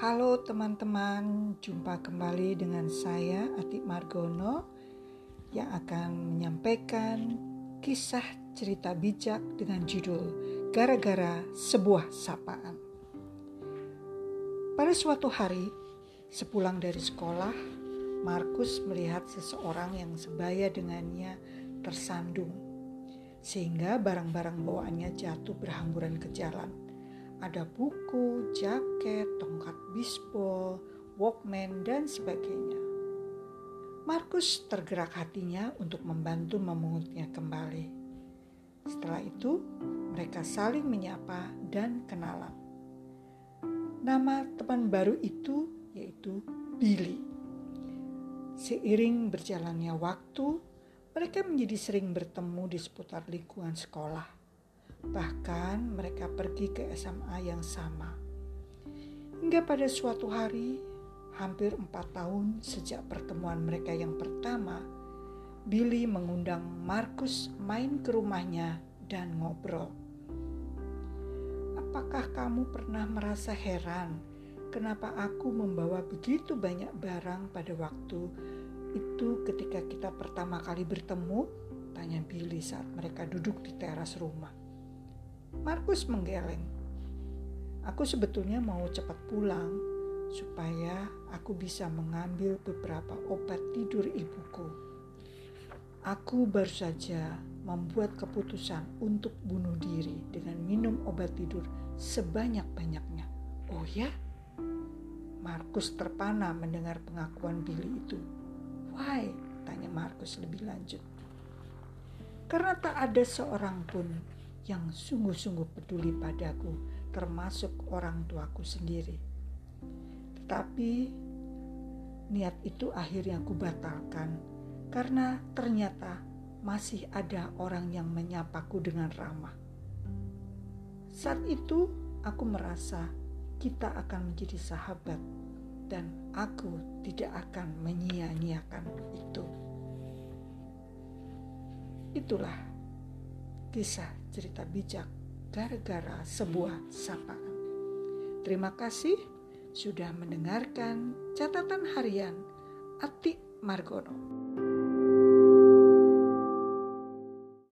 Halo teman-teman, jumpa kembali dengan saya Atik Margono yang akan menyampaikan kisah cerita bijak dengan judul Gara-gara Sebuah Sapaan. Pada suatu hari, sepulang dari sekolah, Markus melihat seseorang yang sebaya dengannya tersandung, sehingga barang-barang bawaannya jatuh berhamburan ke jalan ada buku, jaket, tongkat bisbol, walkman, dan sebagainya. Markus tergerak hatinya untuk membantu memungutnya kembali. Setelah itu, mereka saling menyapa dan kenalan. Nama teman baru itu yaitu Billy. Seiring berjalannya waktu, mereka menjadi sering bertemu di seputar lingkungan sekolah Bahkan mereka pergi ke SMA yang sama. Hingga pada suatu hari, hampir empat tahun sejak pertemuan mereka yang pertama, Billy mengundang Markus main ke rumahnya dan ngobrol. Apakah kamu pernah merasa heran kenapa aku membawa begitu banyak barang pada waktu itu ketika kita pertama kali bertemu? Tanya Billy saat mereka duduk di teras rumah. Markus menggeleng. Aku sebetulnya mau cepat pulang supaya aku bisa mengambil beberapa obat tidur ibuku. Aku baru saja membuat keputusan untuk bunuh diri dengan minum obat tidur sebanyak-banyaknya. Oh ya? Markus terpana mendengar pengakuan Billy itu. Why? Tanya Markus lebih lanjut. Karena tak ada seorang pun yang sungguh-sungguh peduli padaku, termasuk orang tuaku sendiri. Tetapi niat itu akhirnya aku batalkan karena ternyata masih ada orang yang menyapaku dengan ramah. Saat itu aku merasa kita akan menjadi sahabat dan aku tidak akan menyia-nyiakan itu. Itulah kisah cerita bijak gara-gara sebuah sapaan. Terima kasih sudah mendengarkan catatan harian Ati Margono.